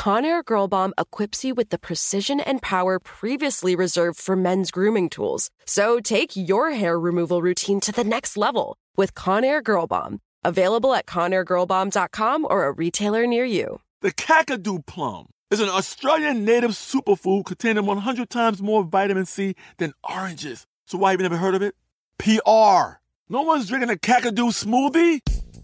Conair Girl Bomb equips you with the precision and power previously reserved for men's grooming tools. So take your hair removal routine to the next level with Conair Girl Bomb. Available at ConairGirlBomb.com or a retailer near you. The Kakadu plum is an Australian native superfood containing 100 times more vitamin C than oranges. So why have you never heard of it? PR. No one's drinking a Kakadu smoothie?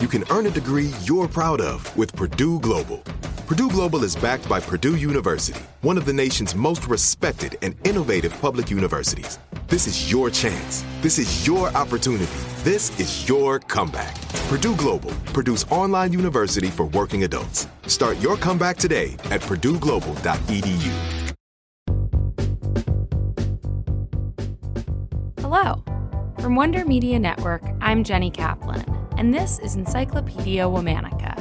you can earn a degree you're proud of with Purdue Global. Purdue Global is backed by Purdue University, one of the nation's most respected and innovative public universities. This is your chance. This is your opportunity. This is your comeback. Purdue Global, Purdue's online university for working adults. Start your comeback today at purdueglobal.edu. Hello. From Wonder Media Network, I'm Jenny Kaplan and this is Encyclopedia Womanica.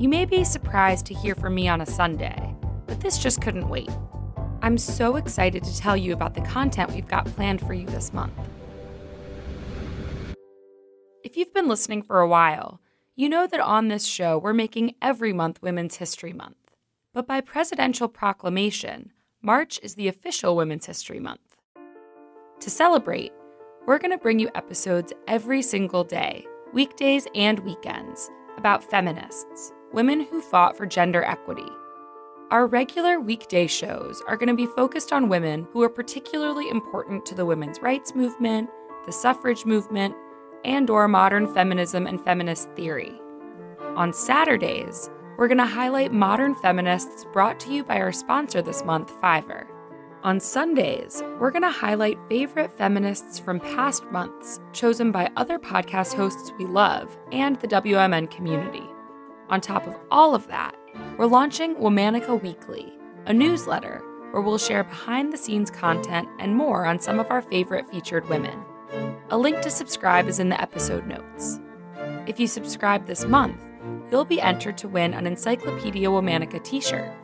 You may be surprised to hear from me on a Sunday, but this just couldn't wait. I'm so excited to tell you about the content we've got planned for you this month. If you've been listening for a while, you know that on this show we're making every month Women's History Month. But by presidential proclamation, March is the official Women's History Month. To celebrate, we're going to bring you episodes every single day, weekdays and weekends, about feminists, women who fought for gender equity. Our regular weekday shows are going to be focused on women who are particularly important to the women's rights movement, the suffrage movement, and or modern feminism and feminist theory. On Saturdays, we're going to highlight modern feminists brought to you by our sponsor this month, Fiverr. On Sundays, we're going to highlight favorite feminists from past months, chosen by other podcast hosts we love and the WMN community. On top of all of that, we're launching Womanica Weekly, a newsletter where we'll share behind the scenes content and more on some of our favorite featured women. A link to subscribe is in the episode notes. If you subscribe this month, you'll be entered to win an Encyclopedia Womanica t shirt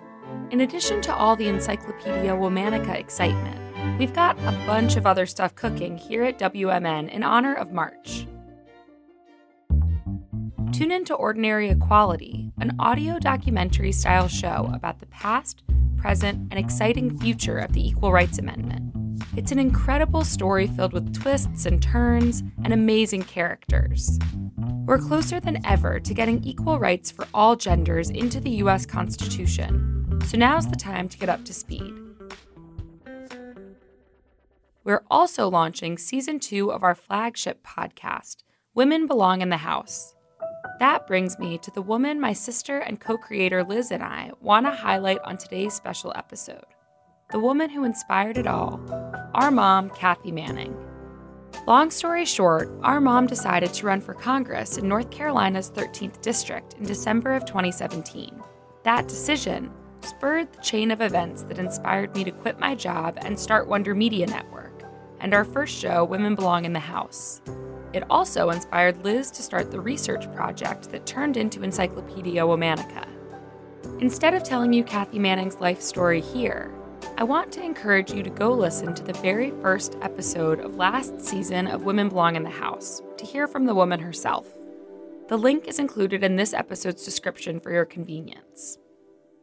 in addition to all the Encyclopedia Womanica excitement, we've got a bunch of other stuff cooking here at WMN in honor of March. Tune in to Ordinary Equality, an audio documentary style show about the past, present, and exciting future of the Equal Rights Amendment. It's an incredible story filled with twists and turns and amazing characters. We're closer than ever to getting equal rights for all genders into the U.S. Constitution so now's the time to get up to speed. We're also launching season two of our flagship podcast, Women Belong in the House. That brings me to the woman my sister and co creator Liz and I want to highlight on today's special episode the woman who inspired it all, our mom, Kathy Manning. Long story short, our mom decided to run for Congress in North Carolina's 13th District in December of 2017. That decision spurred the chain of events that inspired me to quit my job and start Wonder Media Network, and our first show, Women Belong in the House. It also inspired Liz to start the research project that turned into Encyclopedia Womanica. Instead of telling you Kathy Manning's life story here, I want to encourage you to go listen to the very first episode of last season of Women Belong in the House to hear from the woman herself. The link is included in this episode's description for your convenience.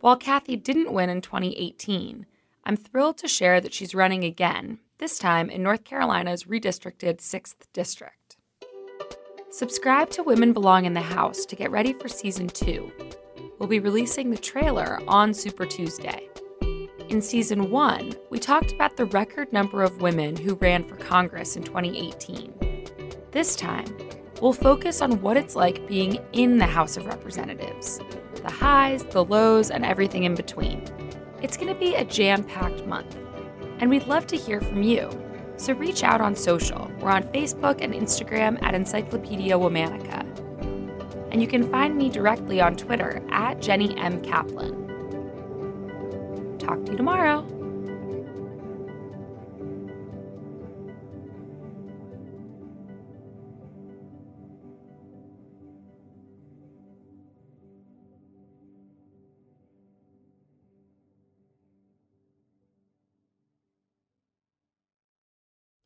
While Kathy didn't win in 2018, I'm thrilled to share that she's running again, this time in North Carolina's redistricted 6th District. Subscribe to Women Belong in the House to get ready for season 2. We'll be releasing the trailer on Super Tuesday. In season 1, we talked about the record number of women who ran for Congress in 2018. This time, we'll focus on what it's like being in the House of Representatives the highs, the lows, and everything in between. It's going to be a jam packed month, and we'd love to hear from you. So reach out on social. We're on Facebook and Instagram at Encyclopedia Womanica. And you can find me directly on Twitter at Jenny M. Kaplan. Talk to you tomorrow.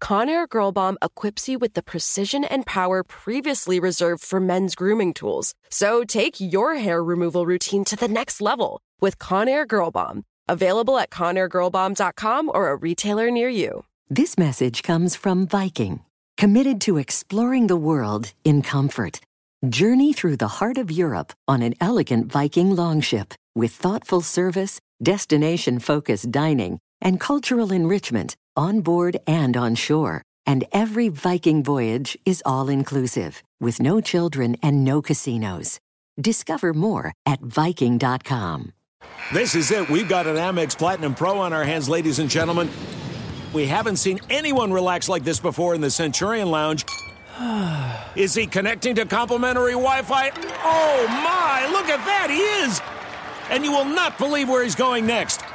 Conair Girl Bomb equips you with the precision and power previously reserved for men's grooming tools. So take your hair removal routine to the next level with Conair Girl Bomb. Available at ConairGirlBomb.com or a retailer near you. This message comes from Viking, committed to exploring the world in comfort. Journey through the heart of Europe on an elegant Viking longship with thoughtful service, destination focused dining, and cultural enrichment on board and on shore. And every Viking voyage is all inclusive, with no children and no casinos. Discover more at Viking.com. This is it. We've got an Amex Platinum Pro on our hands, ladies and gentlemen. We haven't seen anyone relax like this before in the Centurion Lounge. Is he connecting to complimentary Wi Fi? Oh my, look at that! He is! And you will not believe where he's going next.